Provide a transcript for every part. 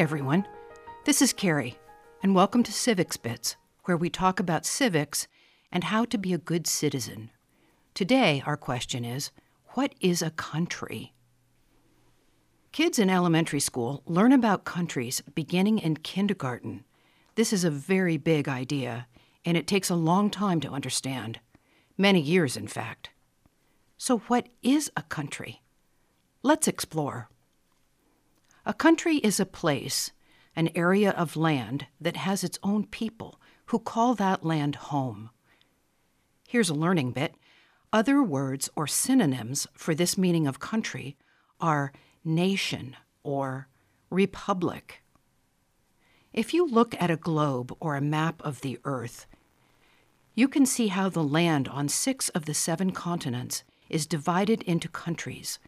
everyone. This is Carrie, and welcome to Civics Bits, where we talk about civics and how to be a good citizen. Today, our question is What is a country? Kids in elementary school learn about countries beginning in kindergarten. This is a very big idea, and it takes a long time to understand. Many years, in fact. So, what is a country? Let's explore. A country is a place, an area of land that has its own people who call that land home. Here's a learning bit. Other words or synonyms for this meaning of country are nation or republic. If you look at a globe or a map of the Earth, you can see how the land on six of the seven continents is divided into countries.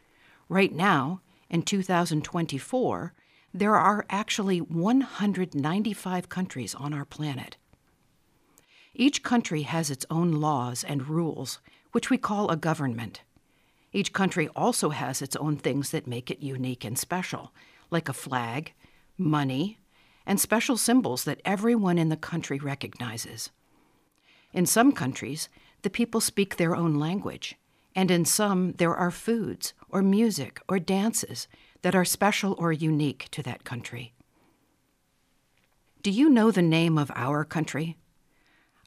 Right now, in 2024, there are actually 195 countries on our planet. Each country has its own laws and rules, which we call a government. Each country also has its own things that make it unique and special, like a flag, money, and special symbols that everyone in the country recognizes. In some countries, the people speak their own language, and in some, there are foods or music or dances that are special or unique to that country. Do you know the name of our country?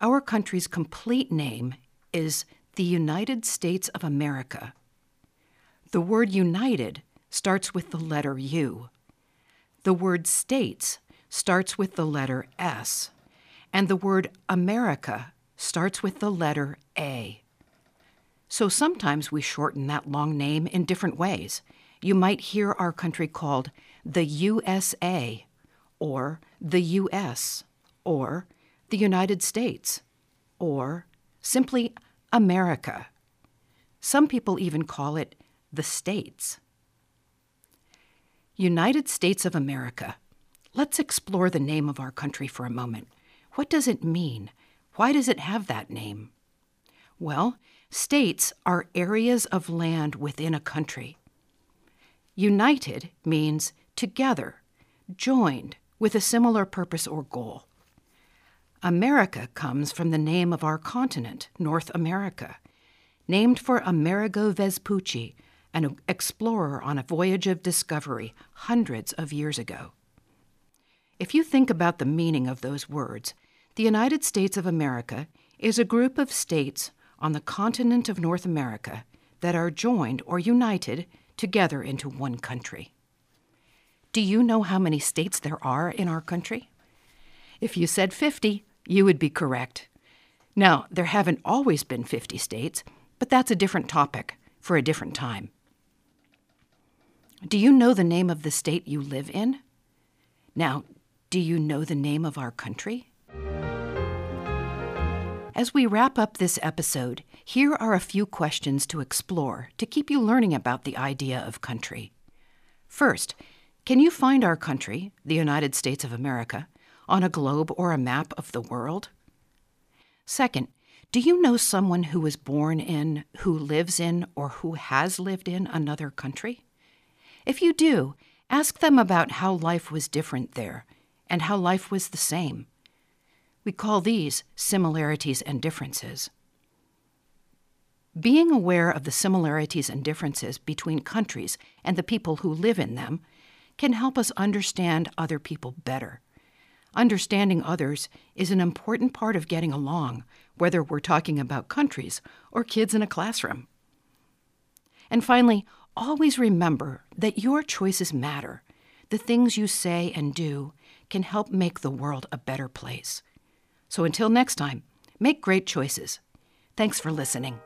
Our country's complete name is the United States of America. The word united starts with the letter U. The word states starts with the letter S. And the word America starts with the letter A. So sometimes we shorten that long name in different ways. You might hear our country called the USA, or the US, or the United States, or simply America. Some people even call it the States. United States of America. Let's explore the name of our country for a moment. What does it mean? Why does it have that name? Well, States are areas of land within a country. United means together, joined, with a similar purpose or goal. America comes from the name of our continent, North America, named for Amerigo Vespucci, an explorer on a voyage of discovery hundreds of years ago. If you think about the meaning of those words, the United States of America is a group of states on the continent of North America that are joined or united together into one country. Do you know how many states there are in our country? If you said 50, you would be correct. Now, there haven't always been 50 states, but that's a different topic for a different time. Do you know the name of the state you live in? Now, do you know the name of our country? As we wrap up this episode, here are a few questions to explore to keep you learning about the idea of country. First, can you find our country, the United States of America, on a globe or a map of the world? Second, do you know someone who was born in, who lives in, or who has lived in another country? If you do, ask them about how life was different there and how life was the same. We call these similarities and differences. Being aware of the similarities and differences between countries and the people who live in them can help us understand other people better. Understanding others is an important part of getting along, whether we're talking about countries or kids in a classroom. And finally, always remember that your choices matter. The things you say and do can help make the world a better place. So until next time, make great choices. Thanks for listening.